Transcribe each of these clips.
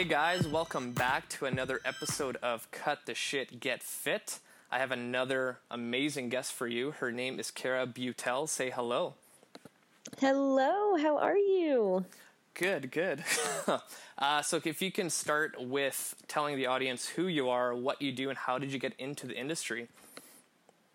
Hey guys, welcome back to another episode of Cut the Shit, Get Fit. I have another amazing guest for you. Her name is Kara Beutel. Say hello. Hello, how are you? Good, good. uh, so, if you can start with telling the audience who you are, what you do, and how did you get into the industry?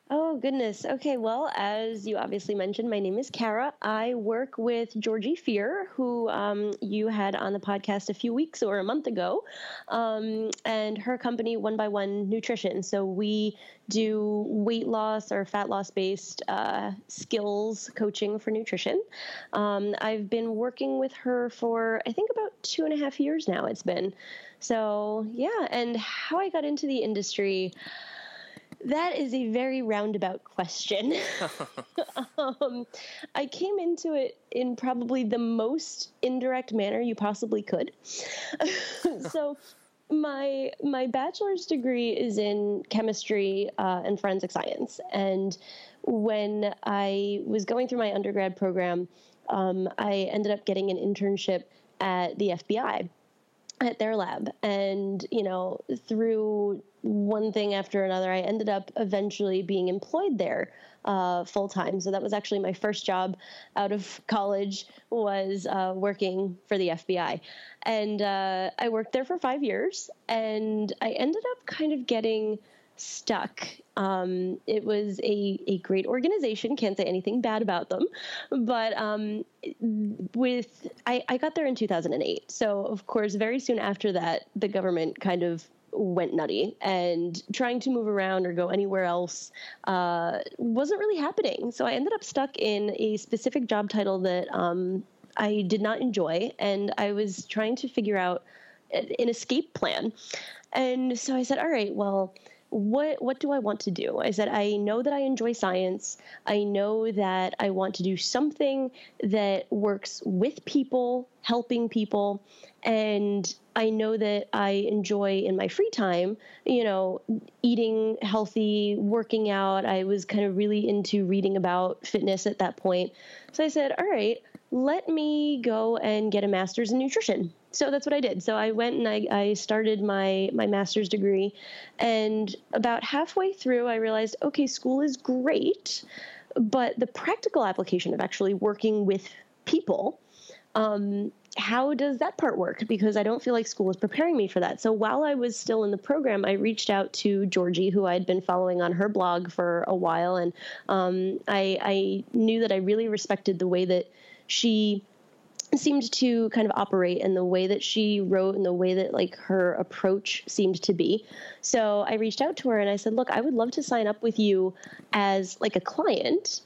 Oh, goodness. Okay, well, as you obviously mentioned, my name is Kara. I work with Georgie Fear, who um, you had on the podcast a few weeks or a month ago, um, and her company, One by One Nutrition. So we do weight loss or fat loss based uh, skills coaching for nutrition. Um, I've been working with her for, I think, about two and a half years now, it's been. So, yeah, and how I got into the industry. That is a very roundabout question. um, I came into it in probably the most indirect manner you possibly could. so, my my bachelor's degree is in chemistry uh, and forensic science, and when I was going through my undergrad program, um, I ended up getting an internship at the FBI at their lab and you know through one thing after another i ended up eventually being employed there uh, full time so that was actually my first job out of college was uh, working for the fbi and uh, i worked there for five years and i ended up kind of getting stuck. Um, it was a, a great organization. Can't say anything bad about them, but um, with I, I got there in 2008. So of course, very soon after that, the government kind of went nutty and trying to move around or go anywhere else uh, wasn't really happening. So I ended up stuck in a specific job title that um, I did not enjoy, and I was trying to figure out an escape plan. And so I said, all right, well, what what do I want to do? I said I know that I enjoy science. I know that I want to do something that works with people, helping people, and I know that I enjoy in my free time, you know, eating healthy, working out. I was kind of really into reading about fitness at that point. So I said, "All right, let me go and get a master's in nutrition." So that's what I did. So I went and I, I started my my master's degree, and about halfway through, I realized, okay, school is great, but the practical application of actually working with people. Um, how does that part work? Because I don't feel like school is preparing me for that. So while I was still in the program, I reached out to Georgie, who I'd been following on her blog for a while, and um, I, I knew that I really respected the way that she seemed to kind of operate in the way that she wrote and the way that like her approach seemed to be. So I reached out to her and I said, "Look, I would love to sign up with you as like a client,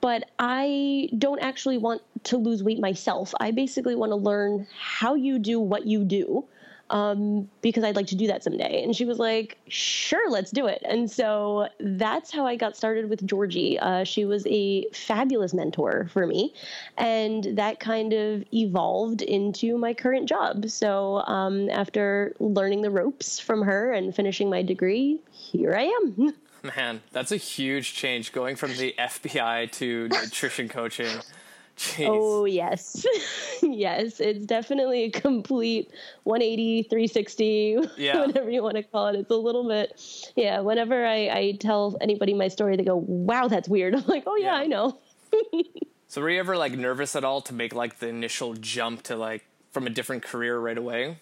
but I don't actually want to lose weight myself. I basically want to learn how you do what you do." Um, because I'd like to do that someday. And she was like, sure, let's do it. And so that's how I got started with Georgie. Uh, she was a fabulous mentor for me. And that kind of evolved into my current job. So um, after learning the ropes from her and finishing my degree, here I am. Man, that's a huge change going from the FBI to nutrition coaching. Jeez. Oh, yes. yes, it's definitely a complete 180, 360, yeah. whatever you want to call it. It's a little bit, yeah, whenever I, I tell anybody my story, they go, wow, that's weird. I'm like, oh, yeah, yeah. I know. so were you ever like nervous at all to make like the initial jump to like from a different career right away?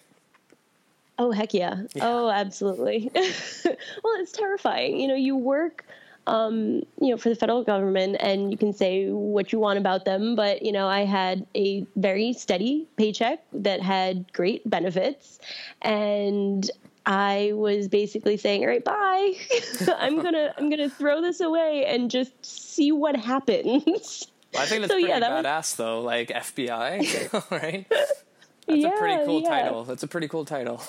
Oh, heck yeah. yeah. Oh, absolutely. well, it's terrifying. You know, you work – um, you know, for the federal government, and you can say what you want about them, but you know, I had a very steady paycheck that had great benefits, and I was basically saying, "All right, bye. I'm gonna I'm gonna throw this away and just see what happens." Well, I think that's so, pretty yeah, that badass, was... though. Like FBI, right? That's yeah, a pretty cool yeah. title. That's a pretty cool title.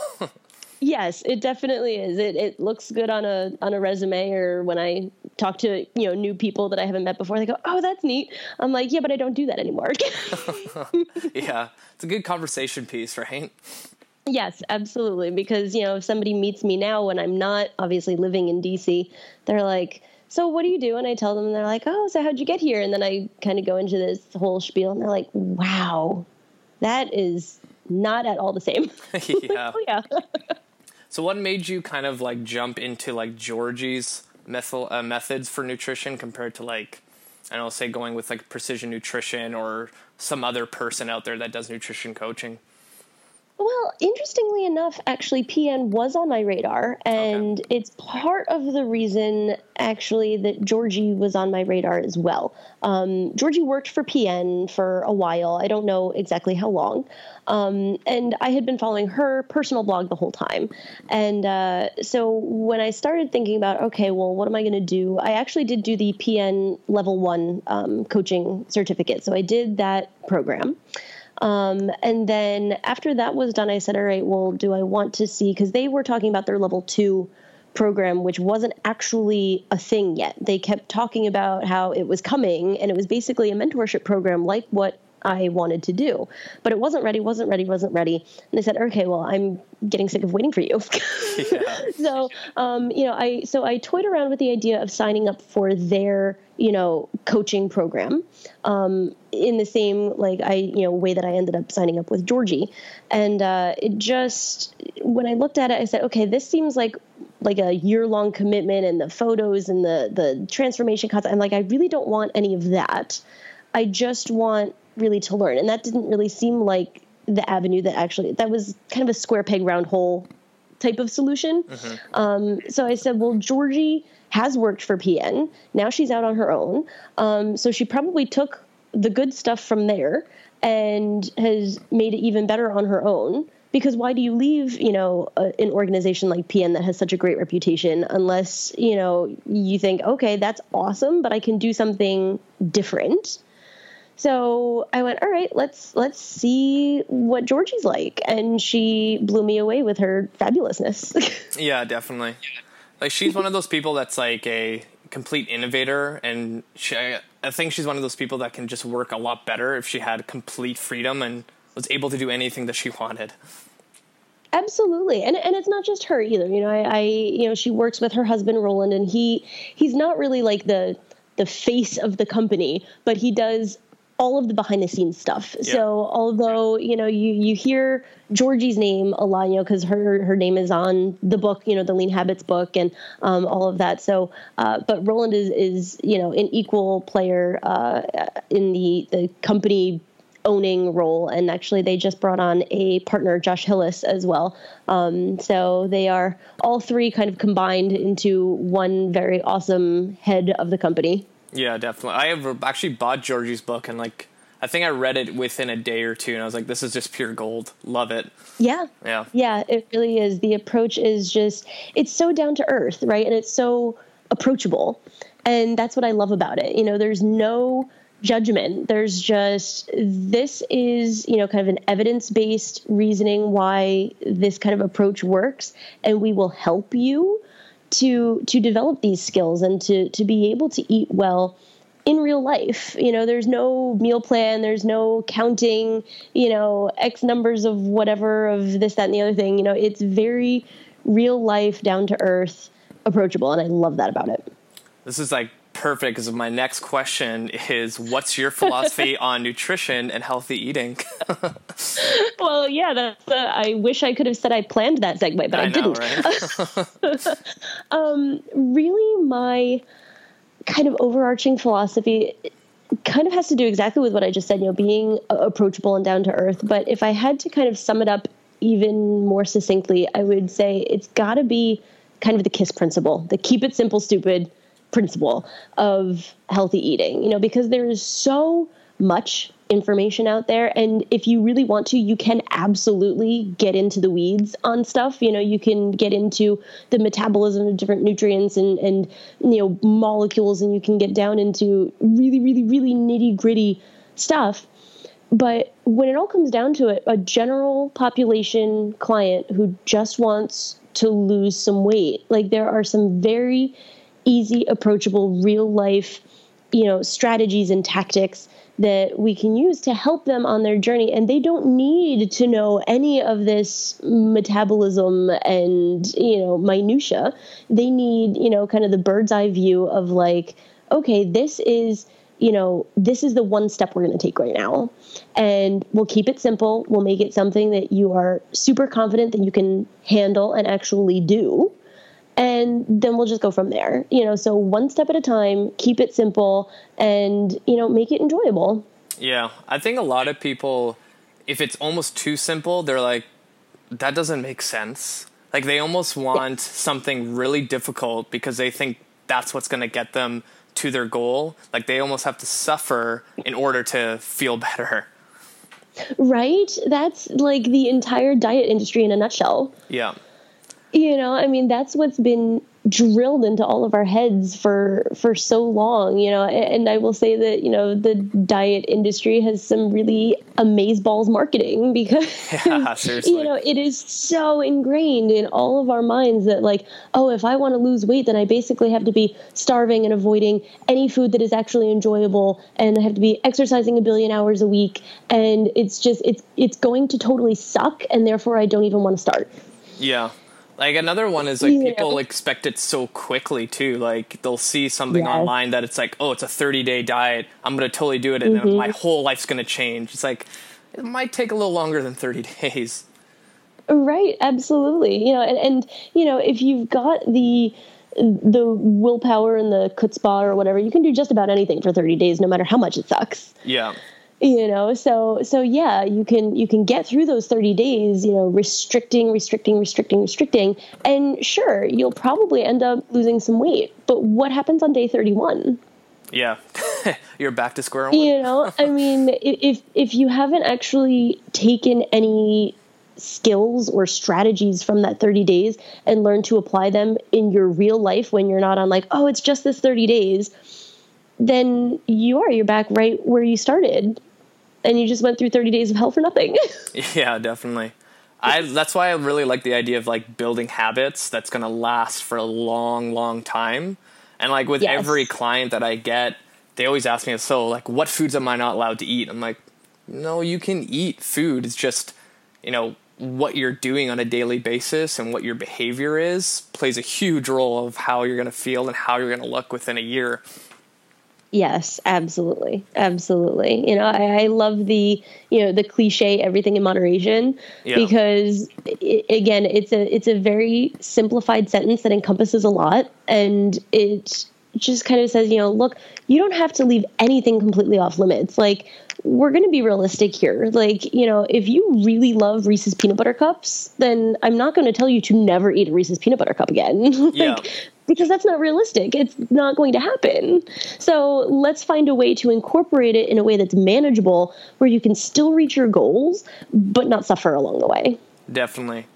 Yes, it definitely is. It it looks good on a on a resume or when I talk to, you know, new people that I haven't met before, they go, "Oh, that's neat." I'm like, "Yeah, but I don't do that anymore." yeah. It's a good conversation piece, right? Yes, absolutely, because, you know, if somebody meets me now when I'm not obviously living in DC, they're like, so what do you do? And I tell them, and they're like, oh, so how'd you get here? And then I kind of go into this whole spiel, and they're like, wow, that is not at all the same. yeah. oh yeah. So, what made you kind of like jump into like Georgie's uh, methods for nutrition compared to like, and I don't say going with like precision nutrition or some other person out there that does nutrition coaching? Well, interestingly enough, actually, PN was on my radar, and okay. it's part of the reason, actually, that Georgie was on my radar as well. Um, Georgie worked for PN for a while. I don't know exactly how long. Um, and I had been following her personal blog the whole time. And uh, so when I started thinking about, okay, well, what am I going to do? I actually did do the PN level one um, coaching certificate. So I did that program. Um, and then after that was done, I said, all right, well, do I want to see? Because they were talking about their level two program, which wasn't actually a thing yet. They kept talking about how it was coming, and it was basically a mentorship program like what I wanted to do. But it wasn't ready, wasn't ready, wasn't ready. And they said, okay, well, I'm getting sick of waiting for you. yeah. So, um, you know, I so I toyed around with the idea of signing up for their, you know, coaching program um, in the same like I, you know, way that I ended up signing up with Georgie. And uh, it just when I looked at it, I said, okay, this seems like like a year long commitment and the photos and the the transformation cuts. I'm like, I really don't want any of that. I just want really to learn. And that didn't really seem like the avenue that actually, that was kind of a square peg round hole type of solution. Mm-hmm. Um, so I said, well, Georgie has worked for PN. Now she's out on her own. Um, so she probably took the good stuff from there and has made it even better on her own because why do you leave you know a, an organization like pn that has such a great reputation unless you know you think okay that's awesome but i can do something different so I went, all right, let's let's see what Georgie's like, and she blew me away with her fabulousness. yeah, definitely. Like she's one of those people that's like a complete innovator, and she, I think she's one of those people that can just work a lot better if she had complete freedom and was able to do anything that she wanted. Absolutely, and and it's not just her either. You know, I, I you know she works with her husband Roland, and he he's not really like the the face of the company, but he does all of the behind the scenes stuff. Yeah. So although you know you you hear Georgie's name a lot, you know, because her her name is on the book, you know, the Lean Habits book and um, all of that. So, uh, but Roland is is you know an equal player uh, in the the company owning role and actually they just brought on a partner josh hillis as well um, so they are all three kind of combined into one very awesome head of the company yeah, definitely. I have actually bought Georgie's book and like I think I read it within a day or two and I was like, this is just pure gold. Love it. Yeah. Yeah. Yeah, it really is. The approach is just it's so down to earth, right? And it's so approachable. And that's what I love about it. You know, there's no judgment. There's just this is, you know, kind of an evidence based reasoning why this kind of approach works, and we will help you to to develop these skills and to to be able to eat well in real life. You know, there's no meal plan, there's no counting, you know, X numbers of whatever of this, that, and the other thing. You know, it's very real life, down to earth, approachable. And I love that about it. This is like perfect because my next question is what's your philosophy on nutrition and healthy eating? well, yeah, that's, uh, I wish I could have said I planned that segue, but I, I know, didn't. Right? um, really, my kind of overarching philosophy kind of has to do exactly with what I just said, you know, being approachable and down to earth. But if I had to kind of sum it up even more succinctly, I would say it's got to be kind of the KISS principle, the keep it simple, stupid principle of healthy eating, you know, because there is so much information out there. And if you really want to you can absolutely get into the weeds on stuff. You know you can get into the metabolism of different nutrients and and you know molecules and you can get down into really really really nitty gritty stuff. But when it all comes down to it a general population client who just wants to lose some weight like there are some very easy, approachable, real life, you know, strategies and tactics that we can use to help them on their journey and they don't need to know any of this metabolism and you know minutia they need you know kind of the bird's eye view of like okay this is you know, this is the one step we're going to take right now. And we'll keep it simple. We'll make it something that you are super confident that you can handle and actually do. And then we'll just go from there. You know, so one step at a time, keep it simple and, you know, make it enjoyable. Yeah. I think a lot of people, if it's almost too simple, they're like, that doesn't make sense. Like they almost want something really difficult because they think that's what's going to get them to their goal. Like they almost have to suffer in order to feel better. Right? That's like the entire diet industry in a nutshell. Yeah. You know, I mean, that's what's been drilled into all of our heads for for so long you know and i will say that you know the diet industry has some really amazeballs marketing because yeah, you know it is so ingrained in all of our minds that like oh if i want to lose weight then i basically have to be starving and avoiding any food that is actually enjoyable and i have to be exercising a billion hours a week and it's just it's it's going to totally suck and therefore i don't even want to start. Yeah like another one is like yeah. people expect it so quickly too. Like they'll see something yes. online that it's like, oh, it's a 30 day diet. I'm gonna totally do it, and mm-hmm. then my whole life's gonna change. It's like it might take a little longer than 30 days. Right. Absolutely. You know, and, and you know, if you've got the the willpower and the chutzpah or whatever, you can do just about anything for 30 days, no matter how much it sucks. Yeah you know so so yeah you can you can get through those 30 days you know restricting restricting restricting restricting. And sure you'll probably end up losing some weight but what happens on day 31 yeah. You're back to square one. You know i mean if if you haven't actually taken any skills or strategies from that 30 days and learn to apply them in your real life when you're not on like oh it's just this 30 days then you are you're back right where you started and you just went through 30 days of hell for nothing. yeah, definitely. I that's why I really like the idea of like building habits that's going to last for a long long time. And like with yes. every client that I get, they always ask me so like what foods am I not allowed to eat? I'm like no, you can eat food. It's just, you know, what you're doing on a daily basis and what your behavior is plays a huge role of how you're going to feel and how you're going to look within a year. Yes, absolutely, absolutely. You know, I, I, love the you know the cliche everything in moderation yeah. because it, again, it's a it's a very simplified sentence that encompasses a lot, and it just kind of says, you know, look, you don't have to leave anything completely off limits. Like we're going to be realistic here. Like, you know, if you really love Reese's peanut butter cups, then I'm not going to tell you to never eat a Reese's peanut butter cup again. like, yeah because that's not realistic. It's not going to happen. So let's find a way to incorporate it in a way that's manageable where you can still reach your goals, but not suffer along the way. Definitely.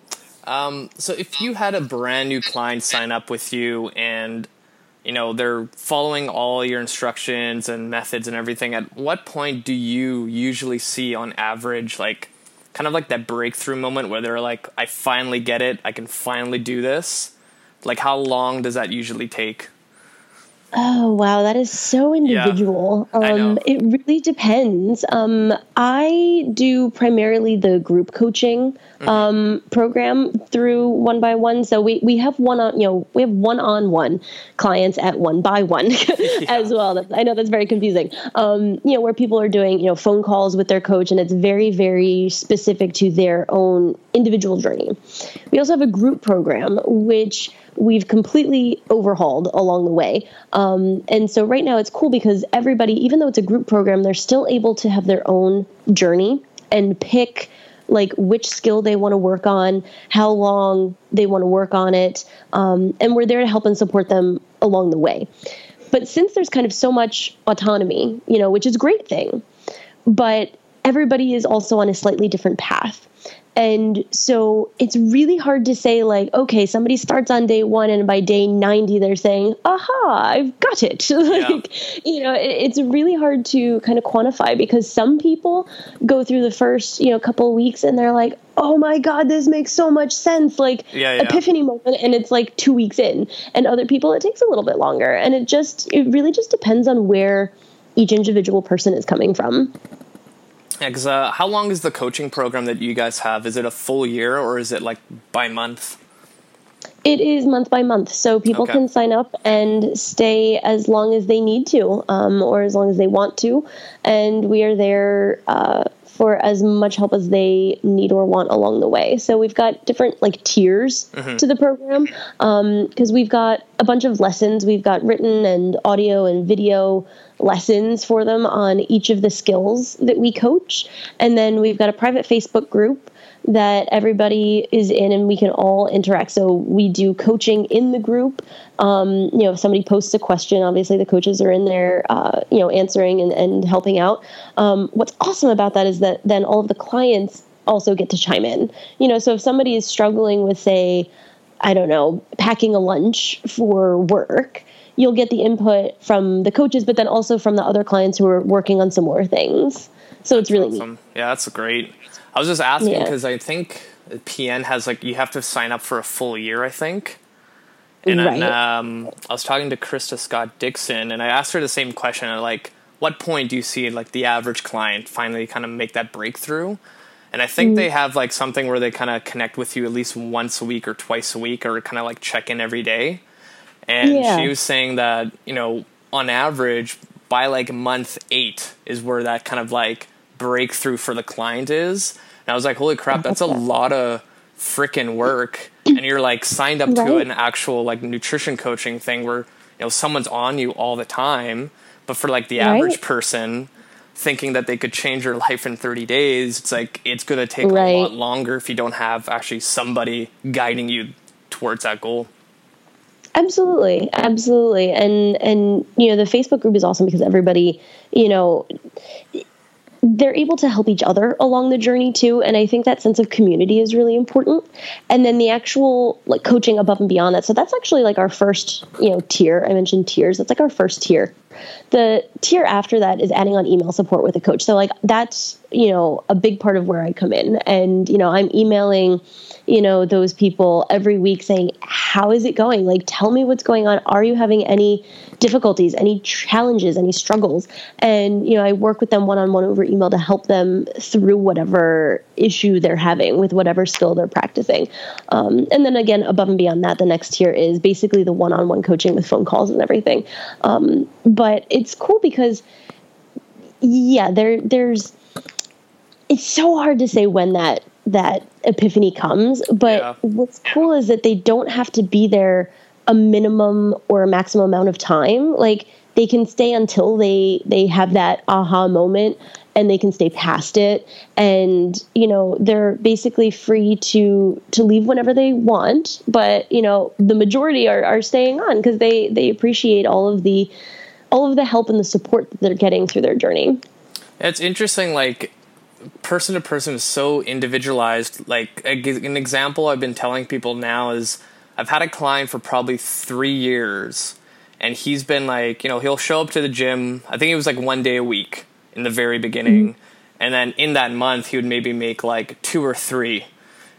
Um, so if you had a brand new client sign up with you and you know they're following all your instructions and methods and everything at what point do you usually see on average like kind of like that breakthrough moment where they're like i finally get it i can finally do this like, how long does that usually take? Oh wow, that is so individual. Yeah, um, it really depends. Um, I do primarily the group coaching mm-hmm. um, program through one by one. So we, we have one on you know we have one on one clients at one by one as well. I know that's very confusing. Um, you know where people are doing you know phone calls with their coach, and it's very very specific to their own individual journey. We also have a group program which we've completely overhauled along the way. Um, and so right now it's cool because everybody, even though it's a group program, they're still able to have their own journey and pick like which skill they want to work on, how long they want to work on it, um, and we're there to help and support them along the way. But since there's kind of so much autonomy, you know, which is a great thing, but everybody is also on a slightly different path. And so it's really hard to say, like, okay, somebody starts on day one, and by day 90, they're saying, aha, I've got it. like, yeah. you know, it, it's really hard to kind of quantify because some people go through the first, you know, couple of weeks and they're like, oh my God, this makes so much sense. Like, yeah, yeah. epiphany moment. And it's like two weeks in. And other people, it takes a little bit longer. And it just, it really just depends on where each individual person is coming from. Yeah, because uh, how long is the coaching program that you guys have? Is it a full year or is it like by month? It is month by month, so people Okay. can sign up and stay as long as they need to, um, or as long as they want to, and we are there uh, for as much help as they need or want along the way. So we've got different like tiers mm-hmm. to the program um, because we've got a bunch of lessons. We've got written and audio and video lessons for them on each of the skills that we coach, and then we've got a private Facebook group that everybody is in and we can all interact. So we do coaching in the group. Um, you know, if somebody posts a question, obviously the coaches are in there, uh, you know, answering and, and helping out. Um, what's awesome about that is that then all of the clients also get to chime in. You know, so if somebody is struggling with, say, I don't know, packing a lunch for work, you'll get the input from the coaches, but then also from the other clients who are working on similar things. So it's really. Awesome. Yeah, that's great. I was just asking Yeah. because I think PN has like you have to sign up for a full year. I think. And then, Right. um, I was talking to Krista Scott Dixon, and I asked her the same question. Like, what point do you see like the average client finally kind of make that breakthrough? And I think Mm. they have like something where they kind of connect with you at least once a week or twice a week, or kind of like check in every day. And Yeah. she was saying that you know on average by like month eight is where that kind of like breakthrough for the client is. And I was like, holy crap, that's a lot of freaking work. And you're like signed up to an actual like nutrition coaching thing where you know someone's on you all the time. But for like the average Right. person thinking that they could change their life in 30 days, it's like it's going to take a lot longer if you don't have actually somebody guiding you towards that goal. Absolutely, absolutely, and and you know the Facebook group is awesome because everybody, you know, they're able to help each other along the journey too, and I think that sense of community is really important. And then the actual like coaching above and beyond that. So that's actually like our first, you know, tier. I mentioned tiers. That's like our first tier. The tier after that is adding on email support with a coach. So like that's you know a big part of where I come in, and you know I'm emailing you know those people every week saying how is it going? Like tell me what's going on. Are you having any difficulties any challenges any struggles? And you know i work with them one-on-one over email to help them through whatever issue they're having with whatever skill they're practicing. Um, and then again above and beyond that the next tier is basically the one-on-one coaching with phone calls and everything. Um, but it's cool because yeah there there's it's so hard to say when that that epiphany comes but Yeah. what's cool is that they don't have to be there a minimum or a maximum amount of time like they can stay until they they have that aha moment and they can stay past it and you know they're basically free to to leave whenever they want but you know the majority are, are staying on because they they appreciate all of the all of the help and the support that they're getting through their journey It's interesting, like person to person is so individualized. Like an example I've been telling people now is I've had a client for probably three years, and he's been like, you know, he'll show up to the gym. I think it was like one day a week in the very beginning, mm-hmm. and then in that month he would maybe make like two or three.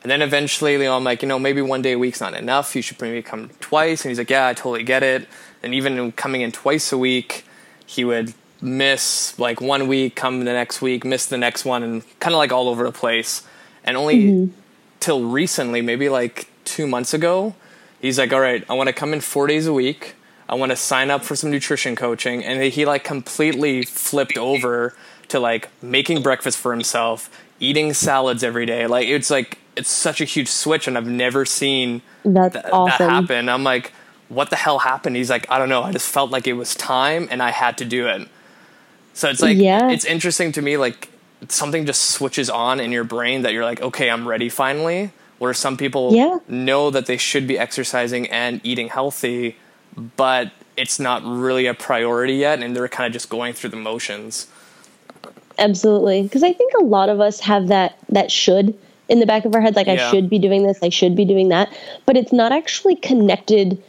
And then eventually, you know, I'm like, you know, maybe one day a week's not enough. You should maybe come twice. And he's like, yeah, I totally get it. And even coming in twice a week, he would miss like one week, come the next week, miss the next one, and kind of like all over the place. And only mm-hmm. till recently, maybe like two months ago, he's like, all right, I want to come in four days a week. I want to sign up for some nutrition coaching. And he like completely flipped over to like making breakfast for himself, eating salads every day. Like it's like, it's such a huge switch, and I've never seen th- awesome. that happen. I'm like, what the hell happened? He's like, I don't know. I just felt like it was time and I had to do it. So it's like, Yeah. it's interesting to me, like something just switches on in your brain that you're like, okay, I'm ready finally. Where some people Yeah. know that they should be exercising and eating healthy, but it's not really a priority yet, and they're kind of just going through the motions. Absolutely, because I think a lot of us have that that should in the back of our heads, like Yeah. I should be doing this, I should be doing that, but it's not actually connected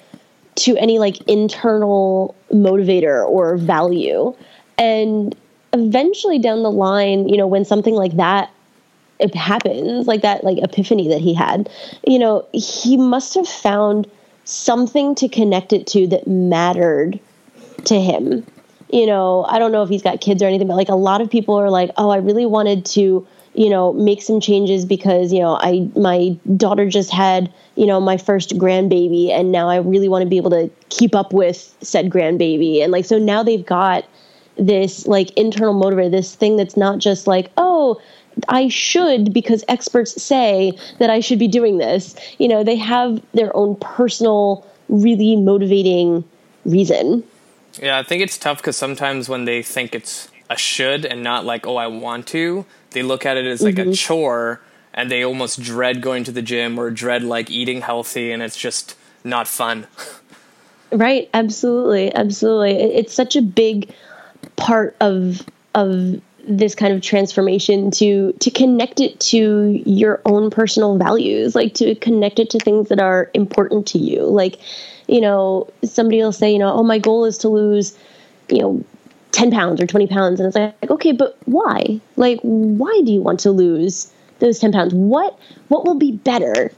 to any like internal motivator or value. And eventually down the line, you know, when something like that it happens, like that like epiphany that he had, you know, he must have found something to connect it to that mattered to him. You know, I don't know if he's got kids or anything, but like a lot of people are like, oh, I really wanted to, you know, make some changes because, you know, I my daughter just had, you know, my first grandbaby and now I really want to be able to keep up with said grandbaby. And like so now they've got this like internal motivator, this thing that's not just like, oh, I should because experts say that I should be doing this. You know, they have their own personal, really motivating reason. Yeah, I think it's tough because sometimes when they think it's a should and not like, oh, I want to, they look at it as like mm-hmm. a chore and they almost dread going to the gym or dread like eating healthy and it's just not fun. Right, absolutely. Absolutely. It's such a big part of of this kind of transformation to to connect it to your own personal values like to connect it to things that are important to you like you know somebody will say you know oh my goal is to lose you know 10 pounds or 20 pounds and it's like okay but why like why do you want to lose those 10 pounds what what will be better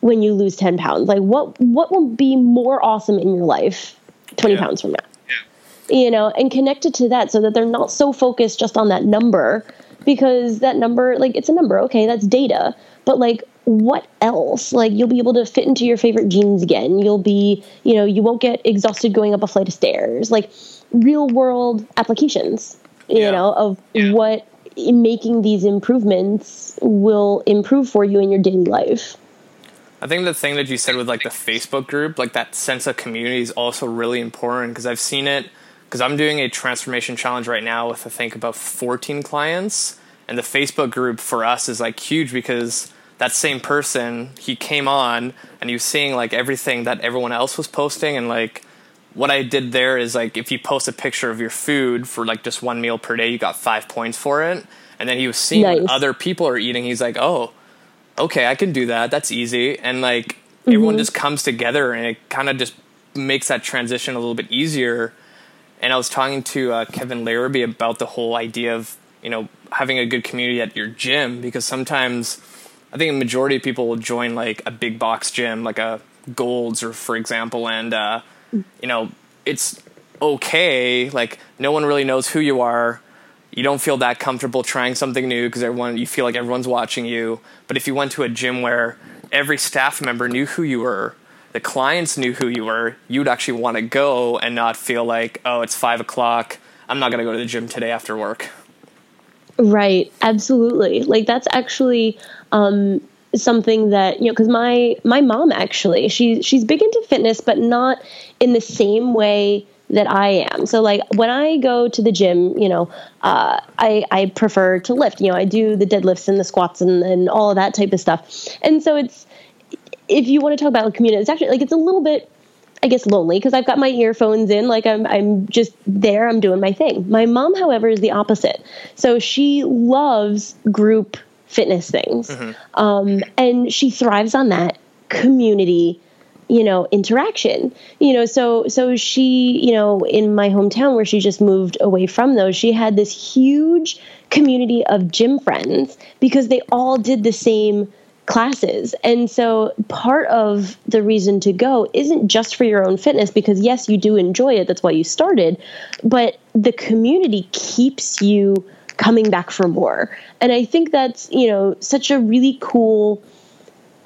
when you lose 10 pounds like what what will be more awesome in your life 20 yeah. pounds from now Yeah. you know, and connected to that so that they're not so focused just on that number because that number, like, it's a number. Okay, that's data. But, like, what else? Like, you'll be able to fit into your favorite jeans again. You'll be, you know, you won't get exhausted going up a flight of stairs. Like, real world applications, you yeah. know, of yeah. what making these improvements will improve for you in your daily life. I think the thing that you said with like the Facebook group, like that sense of community is also really important because I've seen it because I'm doing a transformation challenge right now with I think about 14 clients, and the Facebook group for us is like huge because that same person he came on and he was seeing like everything that everyone else was posting and like what I did there is like if you post a picture of your food for like just one meal per day, you got five points for it. And then he was seeing nice. what other people are eating. He's like, oh, okay, I can do that. That's easy. And like mm-hmm. everyone just comes together and it kind of just makes that transition a little bit easier and I was talking to uh, Kevin Larrabee about the whole idea of you know having a good community at your gym because sometimes I think a majority of people will join like a big box gym like a Gold's or for example, and uh, you know it's okay. Like no one really knows who you are. You don't feel that comfortable trying something new because everyone you feel like everyone's watching you. But if you went to a gym where every staff member knew who you were the clients knew who you were, you'd actually want to go and not feel like, oh, it's five o'clock. I'm not going to go to the gym today after work. Right. Absolutely. Like that's actually um, something that you know because my my mom actually she she's big into fitness, but not in the same way that I am. So like when I go to the gym, you know, uh, I I prefer to lift. You know, I do the deadlifts and the squats and, and all of that type of stuff. And so it's if you want to talk about a community, it's actually like it's a little bit I guess lonely because I've got my earphones in, like I'm I'm just there, I'm doing my thing. My mom, however, is the opposite. So she loves group fitness things, mm-hmm. um, and she thrives on that community, you know, interaction. You know, so so she, you know, in my hometown where she just moved away from those, she had this huge community of gym friends because they all did the same classes. And so part of the reason to go isn't just for your own fitness, because yes, you do enjoy it. That's why you started. But the community keeps you coming back for more. And I think that's, you know, such a really cool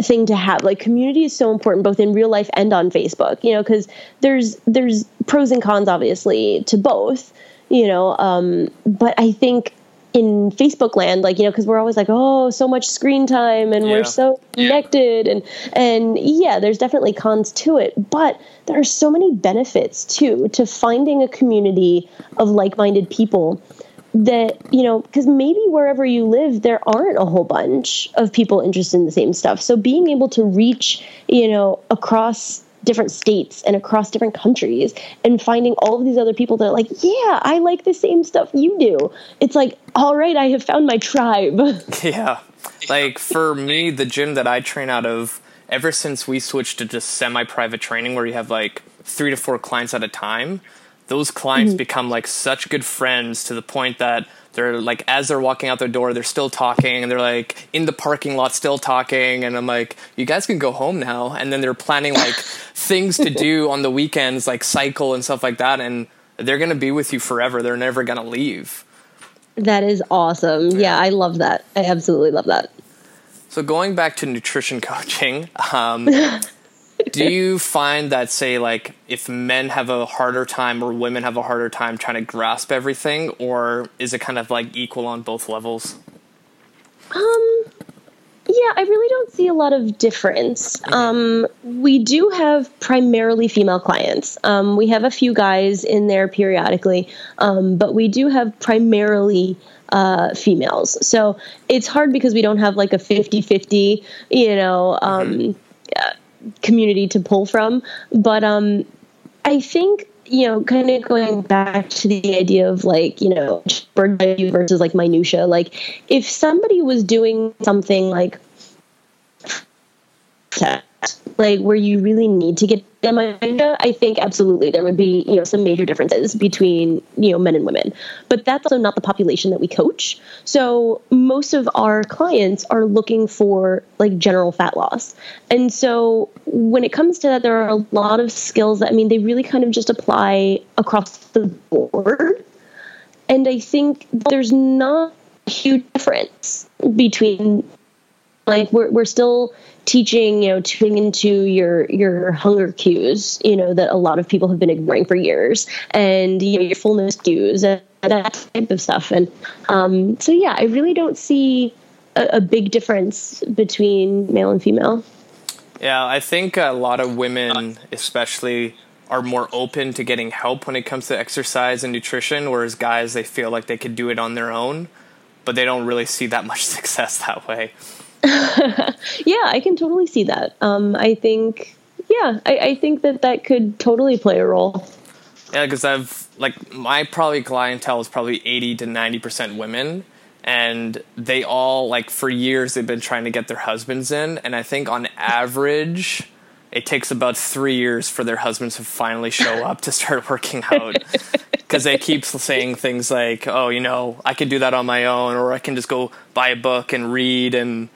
thing to have like community is so important both in real life and on facebook you know because there's there's pros and cons obviously to both you know um, but i think in Facebook land, like you know, because we're always like, oh, so much screen time, and yeah. we're so connected, yeah. and and yeah, there's definitely cons to it, but there are so many benefits too to finding a community of like-minded people that you know because maybe wherever you live there aren't a whole bunch of people interested in the same stuff so being able to reach you know across different states and across different countries and finding all of these other people that are like, yeah, I like the same stuff you do. It's like, all right, I have found my tribe. Yeah. Like for me, the gym that I train out of, ever since we switched to just semi private training where you have like three to four clients at a time, those clients mm-hmm. become like such good friends to the point that they're like as they're walking out their door they're still talking and they're like in the parking lot still talking and i'm like you guys can go home now and then they're planning like things to do on the weekends like cycle and stuff like that and they're going to be with you forever they're never going to leave That is awesome. Yeah, I love that. I absolutely love that. So going back to nutrition coaching, um, do you find that say like if men have a harder time or women have a harder time trying to grasp everything, or is it kind of like equal on both levels? Um, yeah, I really don't see a lot of difference. Um, we do have primarily female clients. Um, we have a few guys in there periodically, um, but we do have primarily uh, females. So it's hard because we don't have like a 50 50, you know, um, uh, community to pull from. But um, I think you know, kind of going back to the idea of like, you know, bird view versus like minutia. Like, if somebody was doing something like like where you really need to get them I think absolutely there would be you know some major differences between you know men and women, but that's also not the population that we coach. So most of our clients are looking for like general fat loss, and so when it comes to that, there are a lot of skills that I mean they really kind of just apply across the board, and I think there's not a huge difference between like we're we're still teaching, you know, tuning into your your hunger cues, you know, that a lot of people have been ignoring for years, and you know, your fullness cues and that type of stuff. And um, so, yeah, I really don't see a, a big difference between male and female. Yeah, I think a lot of women, especially, are more open to getting help when it comes to exercise and nutrition, whereas guys, they feel like they could do it on their own, but they don't really see that much success that way. yeah, I can totally see that. Um, I think, yeah, I, I think that that could totally play a role. Yeah, because I've like my probably clientele is probably eighty to ninety percent women, and they all like for years they've been trying to get their husbands in, and I think on average it takes about three years for their husbands to finally show up to start working out because they keep saying things like, "Oh, you know, I can do that on my own, or I can just go buy a book and read and."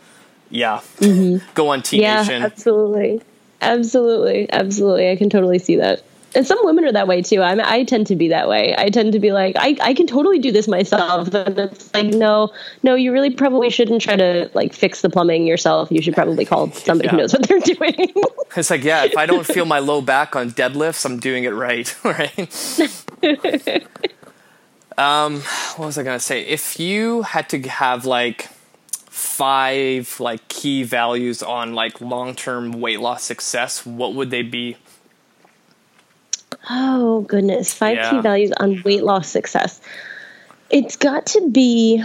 Yeah, mm-hmm. go on T yeah, Nation. Absolutely, absolutely, absolutely. I can totally see that. And some women are that way too. I I tend to be that way. I tend to be like, I, I can totally do this myself. And it's like, no, no, you really probably shouldn't try to like fix the plumbing yourself. You should probably call somebody yeah. who knows what they're doing. it's like, yeah, if I don't feel my low back on deadlifts, I'm doing it right, right? um, what was I gonna say? If you had to have like five like key values on like long-term weight loss success, what would they be? Oh goodness, five yeah. key values on weight loss success. It's got to be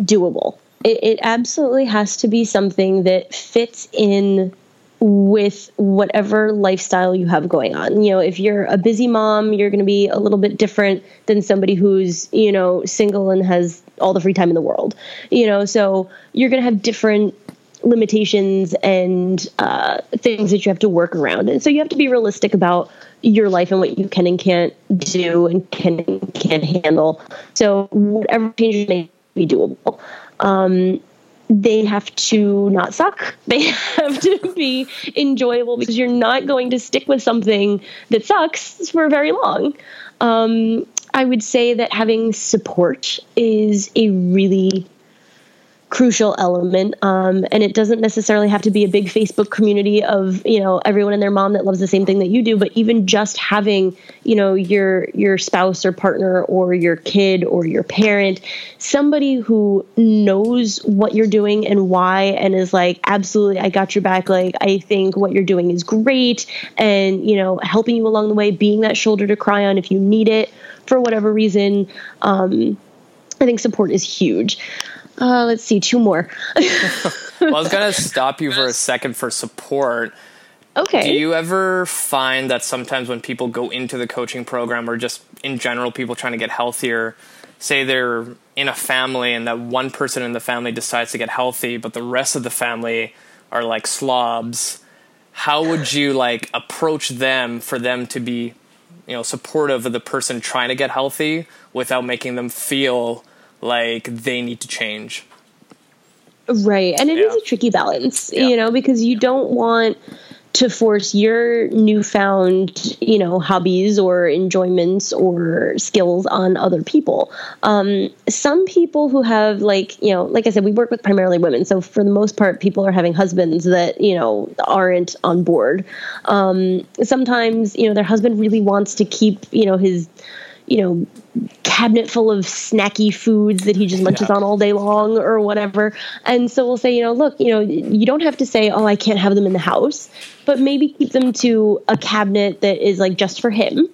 doable. It, it absolutely has to be something that fits in with whatever lifestyle you have going on. You know, if you're a busy mom, you're going to be a little bit different than somebody who's, you know, single and has all the free time in the world. You know, so you're going to have different limitations and uh, things that you have to work around. And so you have to be realistic about your life and what you can and can't do and can and can't handle. So whatever changes may be doable. Um, they have to not suck. They have to be enjoyable because you're not going to stick with something that sucks for very long. Um, I would say that having support is a really crucial element um, and it doesn't necessarily have to be a big facebook community of you know everyone and their mom that loves the same thing that you do but even just having you know your your spouse or partner or your kid or your parent somebody who knows what you're doing and why and is like absolutely i got your back. Like i think what you're doing is great and you know helping you along the way being that shoulder to cry on if you need it for whatever reason um, i think support is huge uh, let's see, two more. well, I was gonna stop you for a second for support. Okay. Do you ever find that sometimes when people go into the coaching program, or just in general, people trying to get healthier, say they're in a family and that one person in the family decides to get healthy, but the rest of the family are like slobs? How would you like approach them for them to be, you know, supportive of the person trying to get healthy without making them feel like they need to change. Right. And it yeah. is a tricky balance, yeah. you know, because you don't want to force your newfound, you know, hobbies or enjoyments or skills on other people. Um, some people who have like, you know, like I said, we work with primarily women, so for the most part, people are having husbands that you know aren't on board. Um, sometimes, you know, their husband really wants to keep, you know, his you know, cabinet full of snacky foods that he just munches yeah. on all day long or whatever. And so we'll say, you know, look, you know, you don't have to say, oh, I can't have them in the house, but maybe keep them to a cabinet that is like just for him.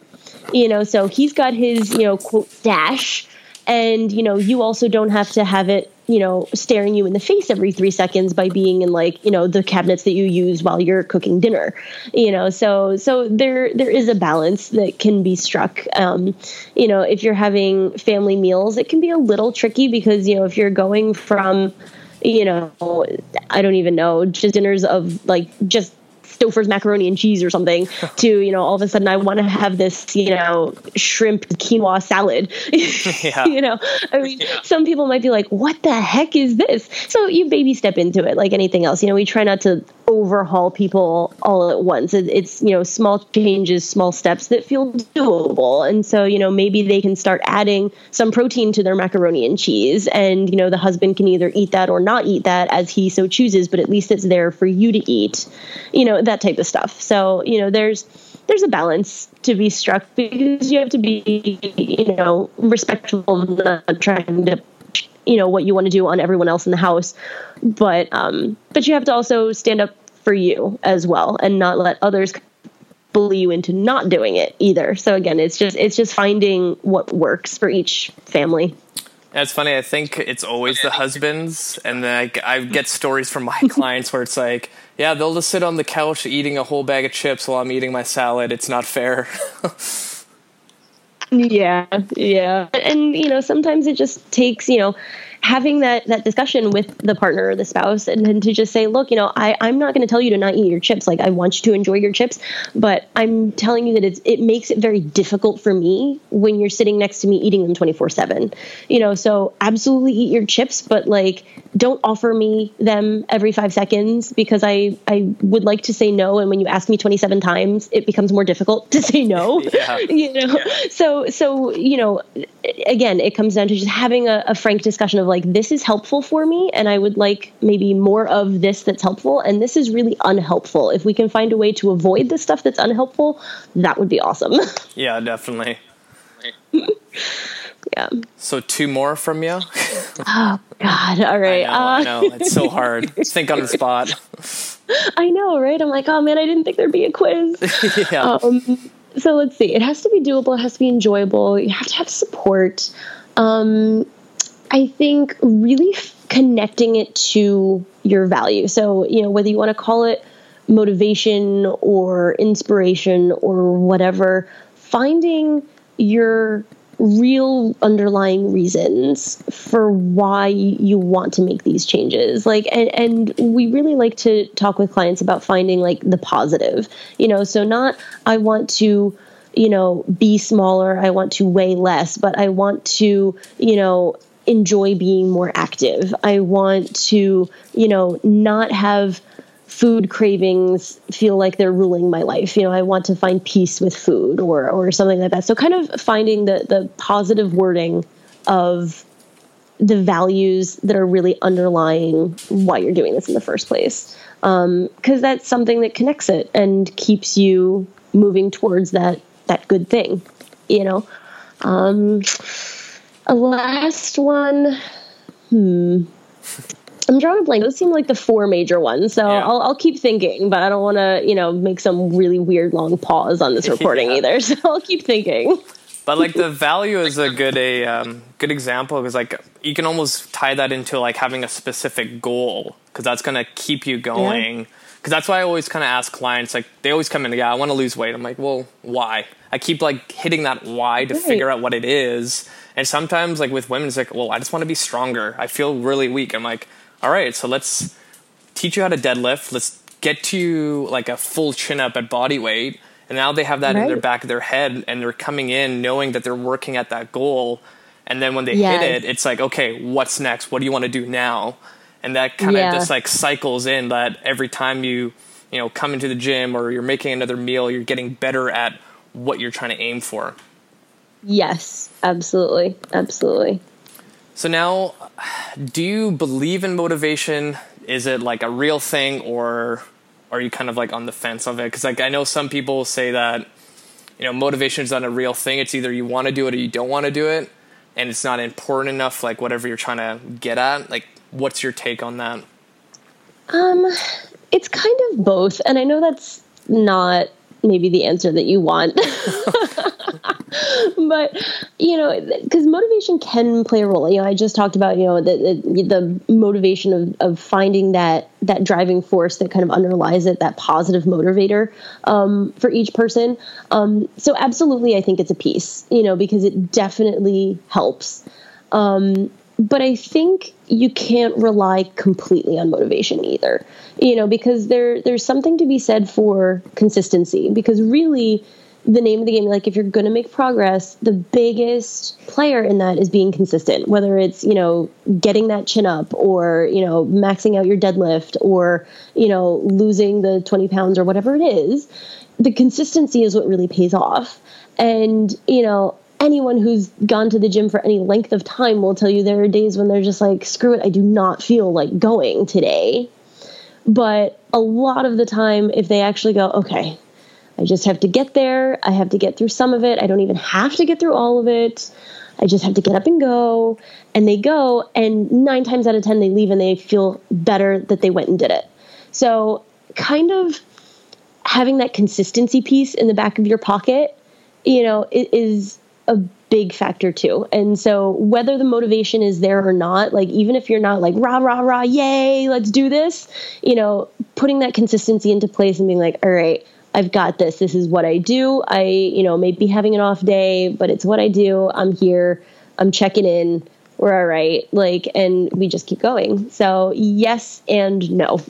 You know, so he's got his, you know, quote, dash. And, you know, you also don't have to have it you know, staring you in the face every three seconds by being in like, you know, the cabinets that you use while you're cooking dinner, you know, so, so there, there is a balance that can be struck. Um, you know, if you're having family meals, it can be a little tricky because, you know, if you're going from, you know, I don't even know, just dinners of like just Stouffer's macaroni and cheese or something to, you know, all of a sudden I want to have this, you know, shrimp quinoa salad. yeah. you know, I mean, yeah. some people might be like, what the heck is this? So you baby step into it like anything else. You know, we try not to overhaul people all at once. It's, you know, small changes, small steps that feel doable. And so, you know, maybe they can start adding some protein to their macaroni and cheese. And, you know, the husband can either eat that or not eat that as he so chooses, but at least it's there for you to eat, you know, that type of stuff. So, you know, there's, there's a balance to be struck because you have to be, you know, respectful of not trying to you know what you want to do on everyone else in the house. But um but you have to also stand up for you as well and not let others bully you into not doing it either. So again it's just it's just finding what works for each family That's funny. I think it's always the husbands, and then I, I get stories from my clients where it's like, yeah, they'll just sit on the couch eating a whole bag of chips while I'm eating my salad. It's not fair. Yeah, yeah. And you know, sometimes it just takes, you know, having that that discussion with the partner or the spouse and then to just say look you know I, i'm not going to tell you to not eat your chips. Like i want you to enjoy your chips but i'm telling you that it's, it makes it very difficult for me when you're sitting next to me eating them 24 7 you know so absolutely eat your chips but like don't offer me them every five seconds because i i would like to say no. And when you ask me 27 times it becomes more difficult to say no. Yeah. you know? Yeah. so so you know again it comes down to just having a, a frank discussion of like like this is helpful for me and I would like maybe more of this that's helpful and this is really unhelpful. If we can find a way to avoid the stuff that's unhelpful, that would be awesome. yeah, definitely. yeah. So two more from you. oh God! All right. I know, uh, I know. It's so hard. Think on the spot. I know, right? I'm like, oh man, I didn't think there'd be a quiz. yeah. Um, so let's see. It has to be doable. It has to be enjoyable. You have to have support. Um, I think really connecting it to your value. So, you know, whether you want to call it motivation or inspiration or whatever, finding your real underlying reasons for why you want to make these changes like and and we really like to talk with clients about finding like the positive you know so not i want to you know be smaller i want to weigh less but i want to you know enjoy being more active. I want to, you know, not have food cravings feel like they're ruling my life. You know, I want to find peace with food or or something like that. So kind of finding the the positive wording of the values that are really underlying why you're doing this in the first place. Because um, that's something that connects it and keeps you moving towards that that good thing. You know. Um, last one. Hmm. I'm drawing a blank. Those seem like the four major ones, so yeah. I'll, I'll keep thinking, but I don't want to, you know, make some really weird long pause on this recording yeah. either. So I'll keep thinking. But like the value is a good a um, good example because like you can almost tie that into like having a specific goal because that's gonna keep you going. Because yeah. that's why I always kind of ask clients like they always come in, yeah, I want to lose weight. I'm like, well, why? I keep like hitting that why to right. figure out what it is and sometimes, like with women, it's like, well, I just want to be stronger. I feel really weak. I'm like, all right, so let's teach you how to deadlift. Let's get to like a full chin up at body weight. And now they have that right. in their back of their head and they're coming in knowing that they're working at that goal. And then when they yes. hit it, it's like, okay, what's next? What do you want to do now? And that kind yeah. of just like cycles in that every time you you know come into the gym or you're making another meal you're getting better at what you're trying to aim for yes absolutely absolutely. So now do you believe in motivation? Is it like a real thing or are you kind of like on the fence of it? Because like i know some people say that you know motivation is not a real thing. It's either you want to do it or you don't want to do it and it's not important enough like whatever you're trying to get at. Like what's your take on that? Um it's kind of both and i know that's not maybe the answer that you want. But you know because motivation can play a role. You know i just talked about you know the, the, the motivation of, of finding that that driving force that kind of underlies it that positive motivator um, for each person. Um, so absolutely i think it's a piece you know because it definitely helps. Um, but i think you can't rely completely on motivation either you know because there there's something to be said for consistency because really the name of the game like if you're going to make progress the biggest player in that is being consistent whether it's you know getting that chin up or you know maxing out your deadlift or you know losing the 20 pounds or whatever it is the consistency is what really pays off. And you know anyone who's gone to the gym for any length of time will tell you there are days when they're just like screw it i do not feel like going today but a lot of the time if they actually go okay I just have to get there. I have to get through some of it. I don't even have to get through all of it. I just have to get up and go. And they go, and nine times out of 10, they leave and they feel better that they went and did it. So, kind of having that consistency piece in the back of your pocket, you know, is a big factor too. And so, whether the motivation is there or not, like, even if you're not like, rah, rah, rah, yay, let's do this, you know, putting that consistency into place and being like, all right, I've got this. This is what I do. I, you know, may be having an off day, but it's what I do. I'm here. I'm checking in. We're all right. Like, and we just keep going. So, yes and no.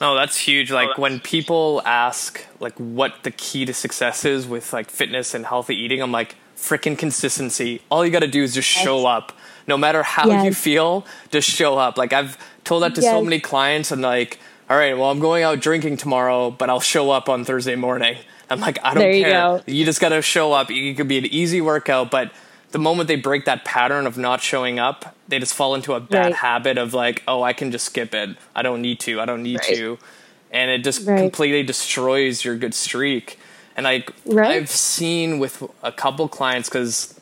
Oh, that's huge. Oh, like oh, when people ask like what the key to success is with like fitness and healthy eating, I'm like freaking consistency. All you got to do is just show up. No matter how yes. you feel, just show up. Like I've told that to yes. so many clients and like all right, well, I'm going out drinking tomorrow, but I'll show up on Thursday morning. I'm like, I don't there you care. Go. You just got to show up. It could be an easy workout, but the moment they break that pattern of not showing up, they just fall into a bad right. habit of like, oh, I can just skip it. I don't need to. I don't need right. to. And it just right. completely destroys your good streak. And like I've seen with a couple clients because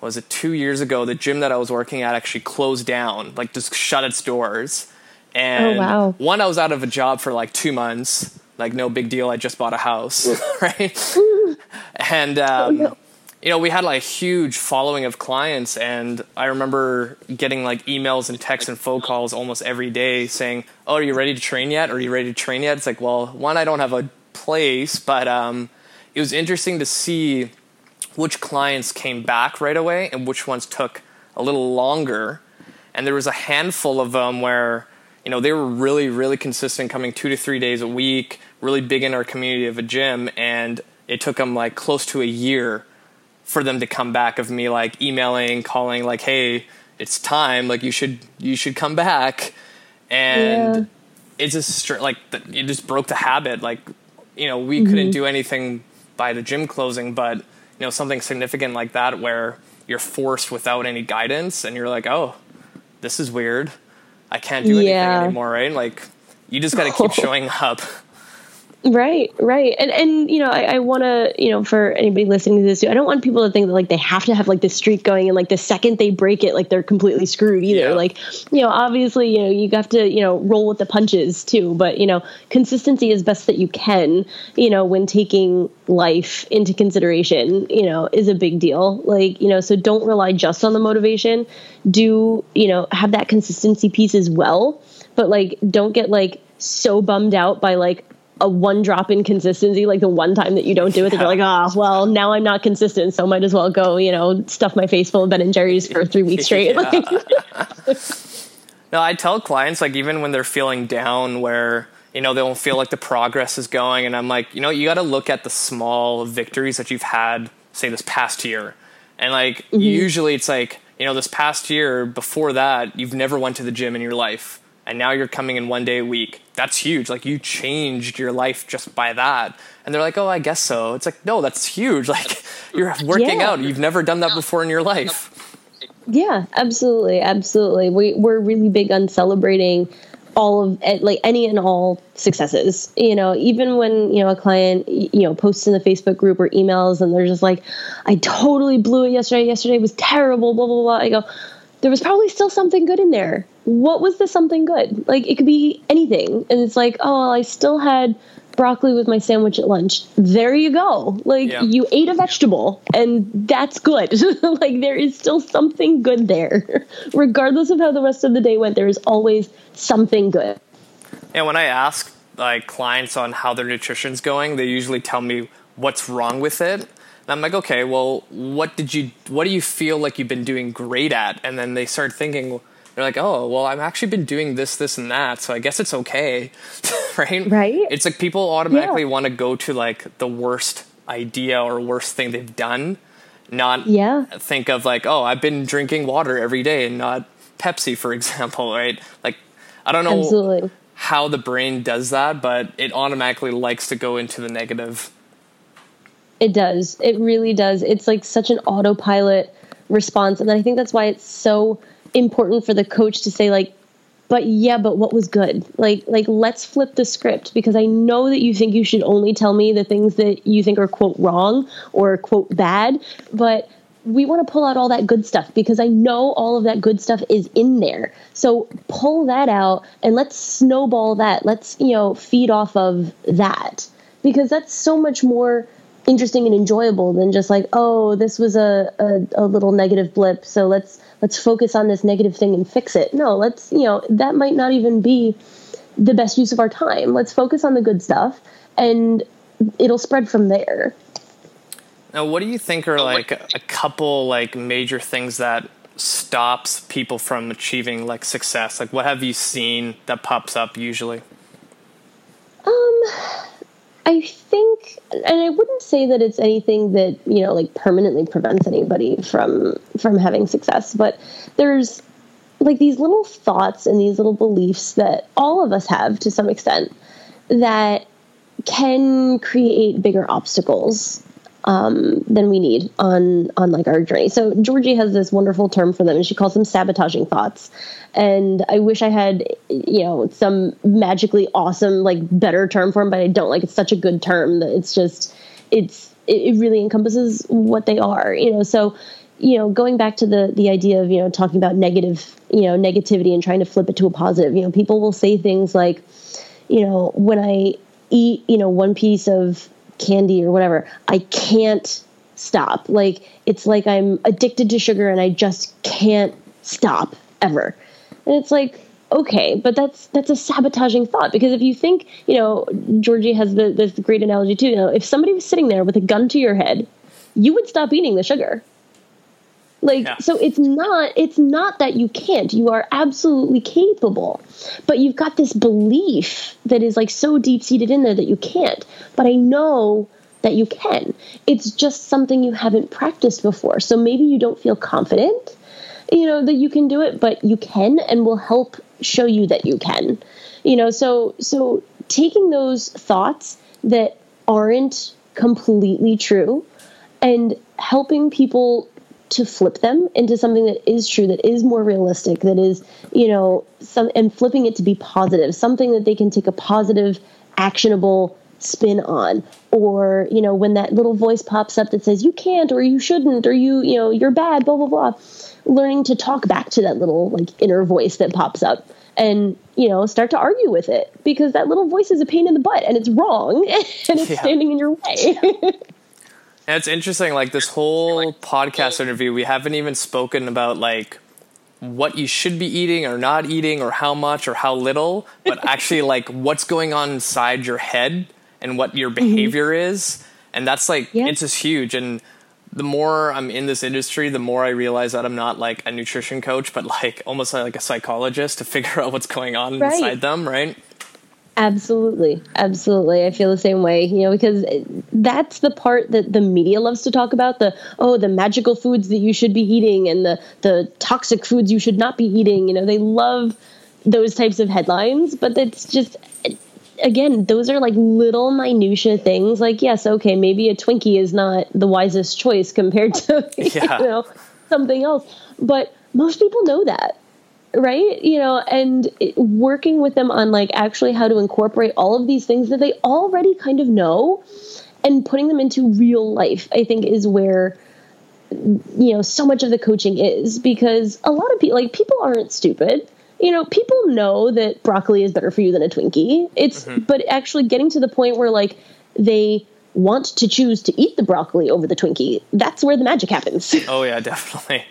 was it two years ago the gym that I was working at actually closed down, like just shut its doors Oh, and oh, wow. one, I was out of a job for like two months. Like, no big deal. I just bought a house, right? and, um, oh, no. you know, we had like a huge following of clients. And I remember getting like emails and texts and phone calls almost every day saying, Oh, are you ready to train yet? Are you ready to train yet? It's like, well, one, I don't have a place, but um, it was interesting to see which clients came back right away and which ones took a little longer. And there was a handful of them where you know, they were really, really consistent, coming two to three days a week, really big in our community of a gym, and it took them like close to a year for them to come back of me like emailing, calling, like, hey, it's time, like you should you should come back, and yeah. it's just like it just broke the habit. Like, you know, we mm-hmm. couldn't do anything by the gym closing, but you know, something significant like that where you're forced without any guidance, and you're like, oh, this is weird I can't do anything anymore, right? Like you just got to keep showing up. Right, right, and and you know, I, I want to, you know, for anybody listening to this, I don't want people to think that like they have to have like this streak going, and like the second they break it, like they're completely screwed either. Yeah. Like, you know, obviously, you know, you have to, you know, roll with the punches too. But you know, consistency is best that you can, you know, when taking life into consideration, you know, is a big deal. Like, you know, so don't rely just on the motivation. Do you know have that consistency piece as well, but like don't get like so bummed out by like a one drop in consistency, like the one time that you don't do it, yeah. you're like, ah, oh, well, now I'm not consistent, so might as well go, you know, stuff my face full of Ben and Jerry's for three weeks straight. no, I tell clients like even when they're feeling down, where you know they don't feel like the progress is going, and I'm like, you know, you got to look at the small victories that you've had, say this past year, and like mm-hmm. usually it's like, you know, this past year before that, you've never went to the gym in your life and now you're coming in one day a week. That's huge. Like you changed your life just by that. And they're like, "Oh, I guess so." It's like, "No, that's huge. Like you're working Yeah. out. You've never done that before in your life." Yeah, absolutely, absolutely. We we're really big on celebrating all of eh, like any and all successes. You know, even when you know a client you know posts in the Facebook group or emails and they're just like, "I totally blew it yesterday. Yesterday was terrible." Blah blah blah. I go, there was probably still something good in there. What was the something good? Like it could be anything, and it's like, oh, well, I still had broccoli with my sandwich at lunch. There you go. Like Yeah. you ate a vegetable and that's good. like there is still something good there. Regardless of how the rest of the day went, there is always something good. And when I ask like clients on how their nutrition's going, they usually tell me what's wrong with it. And I'm like, okay, well, what did you, what do you feel like you've been doing great at? And then they start thinking, they're like, oh, well, I've actually been doing this, this, and that, so I guess it's okay, right? Right. It's like people automatically Yeah. want to go to like the worst idea or worst thing they've done, not Yeah. think of like, oh, I've been drinking water every day and not Pepsi, for example, right? Like, I don't know Absolutely. how the brain does that, but it automatically likes to go into the negative. It does. It really does. It's like such an autopilot response. And I think that's why it's so important for the coach to say, like, but yeah, but what was good? Like, like let's flip the script because I know that you think you should only tell me the things that you think are quote wrong or quote bad, but we want to pull out all that good stuff because I know all of that good stuff is in there. So pull that out and let's snowball that. Let's, you know, feed off of that because that's so much more interesting and enjoyable than just like, oh, this was a, a, a little negative blip. So let's let's focus on this negative thing and fix it. No, let's, you know, that might not even be the best use of our time. Let's focus on the good stuff and it'll spread from there. Now, what do you think are like a couple like major things that stops people from achieving like success? Like, what have you seen that pops up usually? Um, I think, and I wouldn't say that it's anything that you know, like permanently prevents anybody from from having success, but there's like these little thoughts and these little beliefs that all of us have to some extent that can create bigger obstacles um, than we need on on like our journey. So Georgie has this wonderful term for them, and she calls them sabotaging thoughts. And I wish I had you know some magically awesome like better term for them, but I don't. Like it's such a good term that it's just it's it, really encompasses what they are. You know, so you know going back to the the idea of you know talking about negative you know negativity and trying to flip it to a positive. You know, people will say things like, you know, when I eat you know one piece of candy or whatever, I can't stop. Like it's like I'm addicted to sugar and I just can't stop ever. And it's like, okay, but that's that's a sabotaging thought because if you think, you know, Georgie has the this great analogy too. You know, if somebody was sitting there with a gun to your head, you would stop eating the sugar. Like Yeah. so it's not it's not that you can't. You are absolutely capable. But you've got this belief that is like so deep seated in there that you can't. But I know that you can. It's just something you haven't practiced before. So maybe you don't feel confident, you know, that you can do it, but you can and will help show you that you can. You know, so so taking those thoughts that aren't completely true and helping people to flip them into something that is true that is more realistic that is you know some and flipping it to be positive something that they can take a positive actionable spin on. Or you know when that little voice pops up that says you can't or you shouldn't or you you know you're bad blah blah blah. Learning to talk back to that little like inner voice that pops up and you know start to argue with it. Because that little voice is a pain in the butt and it's wrong and it's Yeah. standing in your way And it's interesting, like this whole podcast interview, we haven't even spoken about like what you should be eating or not eating or how much or how little, but actually like what's going on inside your head and what your mm-hmm. behavior is. And that's like, it's just huge. And the more I'm in this industry, the more I realize that I'm not like a nutrition coach, but like almost like a psychologist to figure out what's going on Right. inside them, right? Absolutely. Absolutely. I feel the same way, you know, because that's the part that the media loves to talk about the oh, the magical foods that you should be eating and the the toxic foods you should not be eating, you know, they love those types of headlines, but it's just again, those are like little minutia things. Like, yes, okay, maybe a Twinkie is not the wisest choice compared to yeah. you know something else, but most people know that, right? You know, and working with them on like actually how to incorporate all of these things that they already kind of know, and putting them into real life, I think, is where you know so much of the coaching is because a lot of people like people aren't stupid you know, people know that broccoli is better for you than a Twinkie. It's mm-hmm. but actually getting to the point where like they want to choose to eat the broccoli over the Twinkie. That's where the magic happens. Oh yeah, definitely.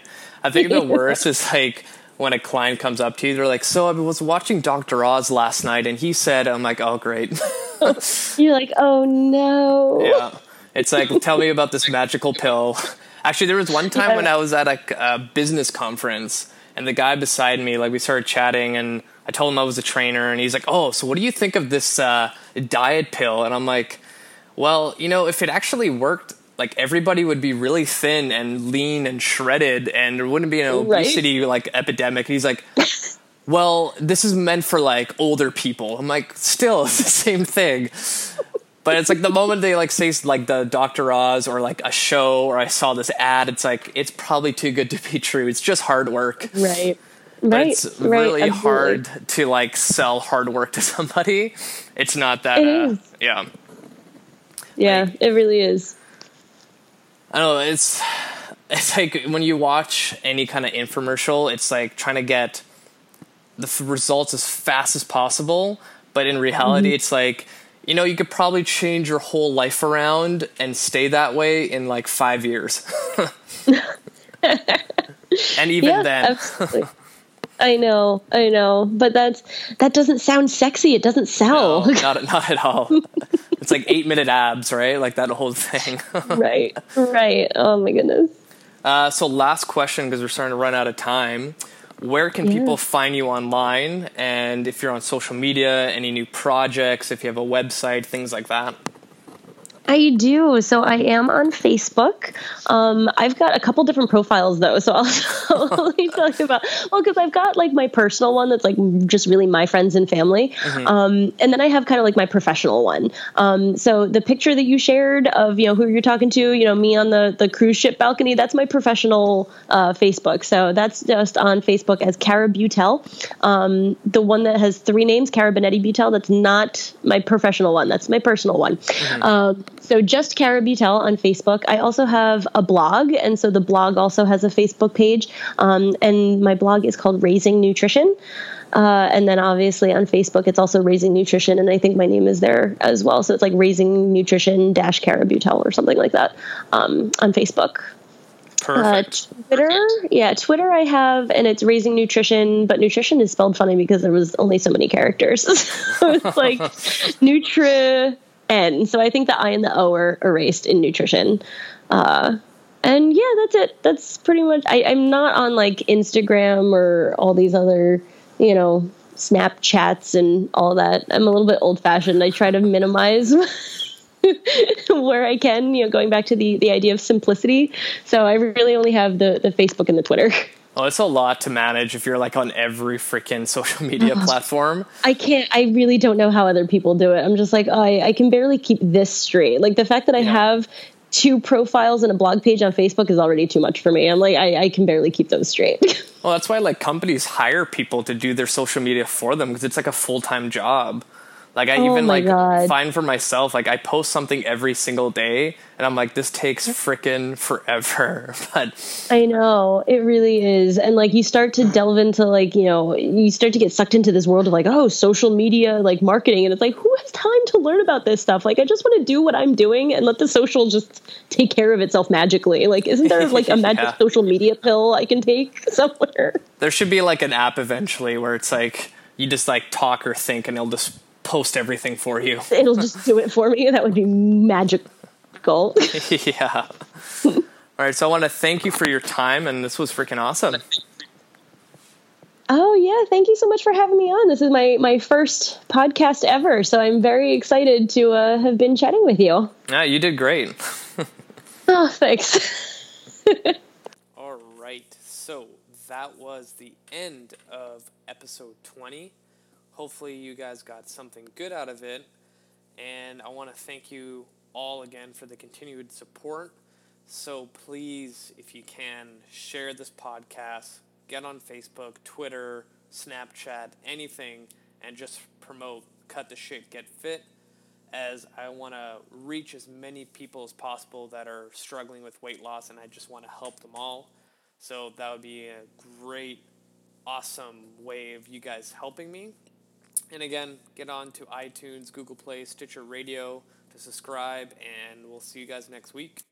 I think the worst is like when a client comes up to you, they're like, "So I was watching Dr. Oz last night, and he said," I'm like, "Oh great." You're like, "Oh no." Yeah, it's like, tell me about this magical pill. Actually, there was one time yeah. when I was at a, a business conference and the guy beside me, like we started chatting, and I told him I was a trainer, and he's like, "Oh, so what do you think of this uh, diet pill?" And I'm like, "Well, you know, if it actually worked." Like everybody would be really thin and lean and shredded, and there wouldn't be an obesity right? like epidemic. And he's like, "Well, this is meant for like older people." I'm like, "Still, it's the same thing." But it's like the moment they like say like the Dr. Oz or like a show or I saw this ad, it's like it's probably too good to be true. It's just hard work. Right. But right. It's really right, hard to like sell hard work to somebody. It's not that. It uh. Yeah. Yeah, like, it really is. I don't know. It's it's like when you watch any kind of infomercial, it's like trying to get the results as fast as possible. But in reality, mm-hmm. it's like you know, you could probably change your whole life around and stay that way in like five years. and even yeah, then. I know, I know, but that's that doesn't sound sexy. It doesn't sell. No, not not at all. it's like eight minute abs, right? Like that whole thing. right, right. Oh my goodness. Uh, so last question because we're starting to run out of time where can yeah. people find you online and if you're on social media any new projects if you have a website things like that I do. So I am on Facebook. Um, I've got a couple different profiles though, so I'll, I'll only about well, because I've got like my personal one that's like just really my friends and family, mm-hmm. um, and then I have kind of like my professional one. Um, so the picture that you shared of you know who you're talking to, you know me on the the cruise ship balcony, that's my professional uh, Facebook. So that's just on Facebook as Kara Beutel. Um, the one that has three names, Kara Benetti Beutel, that's not my professional one. That's my personal one. Mm-hmm. So just Kara Beutel on Facebook. I also have a blog, and so the blog also has a Facebook page. Um, and my blog is called Raising Nutrition. Uh, and then obviously on Facebook, it's also Raising Nutrition, and I think my name is there as well. So it's like Raising Nutrition dash Kara Beutel or something like that um, on Facebook. Perfect. Uh, Twitter, yeah, Twitter I have, and it's Raising Nutrition, but nutrition is spelled funny because there was only so many characters. so it's like Nutri N. So I think the I and the O are erased in nutrition. Uh, and yeah, that's it. That's pretty much. I, I'm not on like Instagram or all these other, you know, Snapchats and all that. I'm a little bit old fashioned. I try to minimize. where I can, you know, going back to the the idea of simplicity. So I really only have the the Facebook and the Twitter. Oh, it's a lot to manage if you're like on every freaking social media uh-huh. platform. I can't, I really don't know how other people do it. I'm just like, oh, I, I can barely keep this straight. Like the fact that I yeah. have two profiles and a blog page on Facebook is already too much for me. I'm like, I, I can barely keep those straight. well, that's why like companies hire people to do their social media for them because it's like a full time job. Like I oh even like God. find for myself, like I post something every single day and I'm like, this takes freaking forever. But I know it really is. And like you start to delve into like, you know, you start to get sucked into this world of like, oh, social media, like marketing. And it's like, who has time to learn about this stuff? Like, I just want to do what I'm doing and let the social just take care of itself magically. Like, isn't there like a magic yeah. social media pill I can take somewhere? There should be like an app eventually where it's like, you just like talk or think and it'll just post everything for you. It'll just do it for me. That would be magical. yeah. All right. So I want to thank you for your time, and this was freaking awesome. Oh yeah, thank you so much for having me on. This is my my first podcast ever, so I'm very excited to uh, have been chatting with you. Yeah, you did great. oh, thanks. All right. So that was the end of episode 20. Hopefully, you guys got something good out of it. And I want to thank you all again for the continued support. So please, if you can, share this podcast, get on Facebook, Twitter, Snapchat, anything, and just promote Cut the Shit, Get Fit as I want to reach as many people as possible that are struggling with weight loss and I just want to help them all. So that would be a great, awesome way of you guys helping me. And again, get on to iTunes, Google Play, Stitcher Radio to subscribe, and we'll see you guys next week.